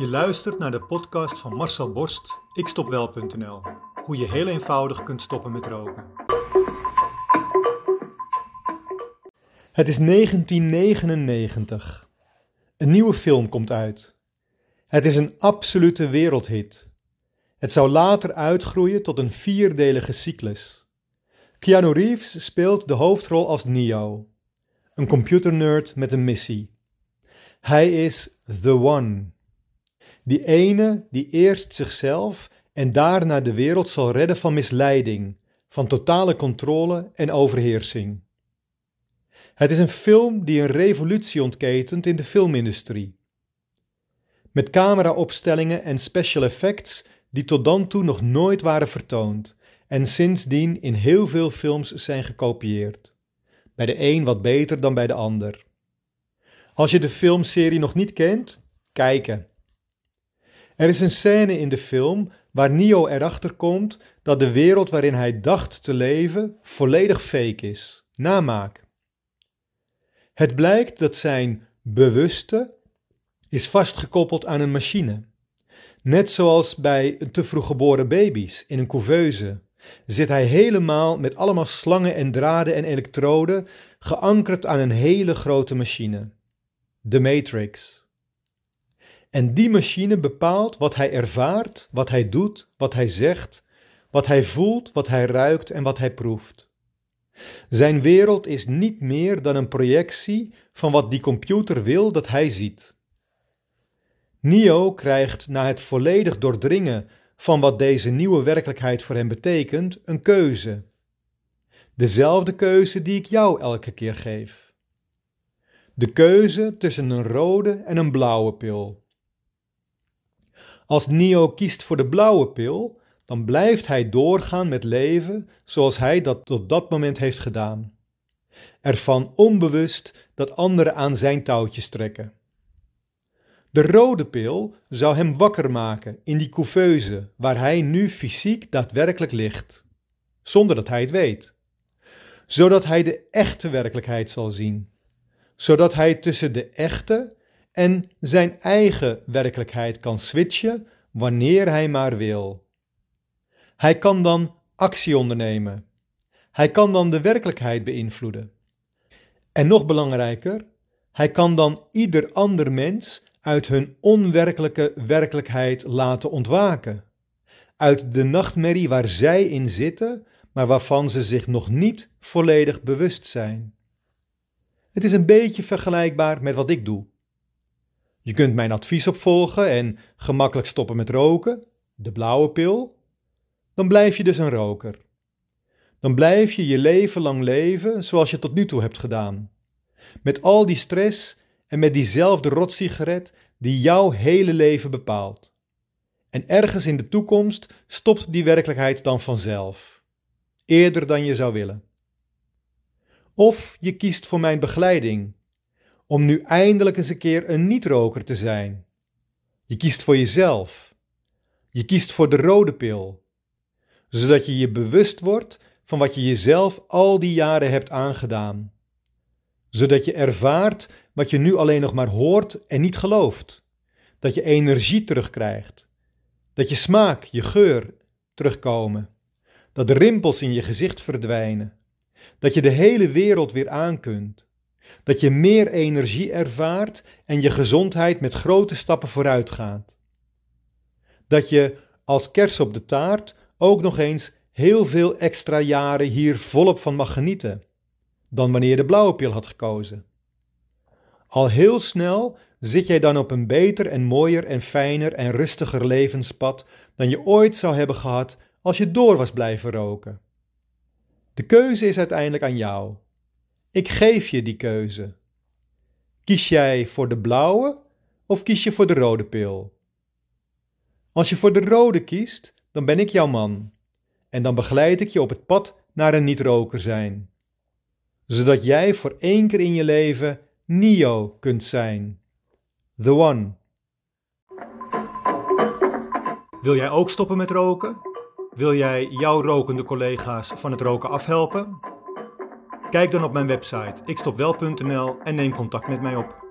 Je luistert naar de podcast van Marcel Borst, ikstopwel.nl. Hoe je heel eenvoudig kunt stoppen met roken. Het is 1999. Een nieuwe film komt uit. Het is een absolute wereldhit. Het zou later uitgroeien tot een vierdelige cyclus. Keanu Reeves speelt de hoofdrol als Neo, een computernerd met een missie. Hij is The One. Die ene die eerst zichzelf en daarna de wereld zal redden van misleiding, van totale controle en overheersing. Het is een film die een revolutie ontketent in de filmindustrie. Met cameraopstellingen en special effects die tot dan toe nog nooit waren vertoond en sindsdien in heel veel films zijn gekopieerd. Bij de een wat beter dan bij de ander. Als je de filmserie nog niet kent, kijken. Er is een scène in de film waar Neo erachter komt dat de wereld waarin hij dacht te leven volledig fake is, namaak. Het blijkt dat zijn bewuste is vastgekoppeld aan een machine. Net zoals bij te vroeg geboren baby's in een couveuse zit hij helemaal met allemaal slangen en draden en elektroden geankerd aan een hele grote machine. De Matrix. En die machine bepaalt wat hij ervaart, wat hij doet, wat hij zegt, wat hij voelt, wat hij ruikt en wat hij proeft. Zijn wereld is niet meer dan een projectie van wat die computer wil dat hij ziet. Neo krijgt na het volledig doordringen van wat deze nieuwe werkelijkheid voor hem betekent, een keuze. Dezelfde keuze die ik jou elke keer geef. De keuze tussen een rode en een blauwe pil. Als Neo kiest voor de blauwe pil, dan blijft hij doorgaan met leven zoals hij dat tot dat moment heeft gedaan. Ervan onbewust dat anderen aan zijn touwtjes trekken. De rode pil zou hem wakker maken in die couveuse waar hij nu fysiek daadwerkelijk ligt, zonder dat hij het weet. Zodat hij de echte werkelijkheid zal zien. Zodat hij tussen de echte en zijn eigen werkelijkheid kan switchen wanneer hij maar wil. Hij kan dan actie ondernemen. Hij kan dan de werkelijkheid beïnvloeden. En nog belangrijker, hij kan dan ieder ander mens uit hun onwerkelijke werkelijkheid laten ontwaken. Uit de nachtmerrie waar zij in zitten, maar waarvan ze zich nog niet volledig bewust zijn. Het is een beetje vergelijkbaar met wat ik doe. Je kunt mijn advies opvolgen en gemakkelijk stoppen met roken, de blauwe pil. Dan blijf je dus een roker. Dan blijf je je leven lang leven zoals je tot nu toe hebt gedaan. Met al die stress en met diezelfde rotsigaret die jouw hele leven bepaalt. En ergens in de toekomst stopt die werkelijkheid dan vanzelf, eerder dan je zou willen. Of je kiest voor mijn begeleiding, om nu eindelijk eens een keer een niet-roker te zijn. Je kiest voor jezelf. Je kiest voor de rode pil, zodat je je bewust wordt van wat je jezelf al die jaren hebt aangedaan zodat je ervaart wat je nu alleen nog maar hoort en niet gelooft. Dat je energie terugkrijgt. Dat je smaak, je geur terugkomen. Dat de rimpels in je gezicht verdwijnen. Dat je de hele wereld weer aan kunt. Dat je meer energie ervaart en je gezondheid met grote stappen vooruit gaat. Dat je als kers op de taart ook nog eens heel veel extra jaren hier volop van mag genieten dan wanneer je de blauwe pil had gekozen. Al heel snel zit jij dan op een beter en mooier en fijner en rustiger levenspad dan je ooit zou hebben gehad als je door was blijven roken. De keuze is uiteindelijk aan jou. Ik geef je die keuze. Kies jij voor de blauwe of kies je voor de rode pil? Als je voor de rode kiest, dan ben ik jouw man. En dan begeleid ik je op het pad naar een niet-roker zijn zodat jij voor één keer in je leven Neo kunt zijn. The One. Wil jij ook stoppen met roken? Wil jij jouw rokende collega's van het roken afhelpen? Kijk dan op mijn website ikstopwel.nl en neem contact met mij op.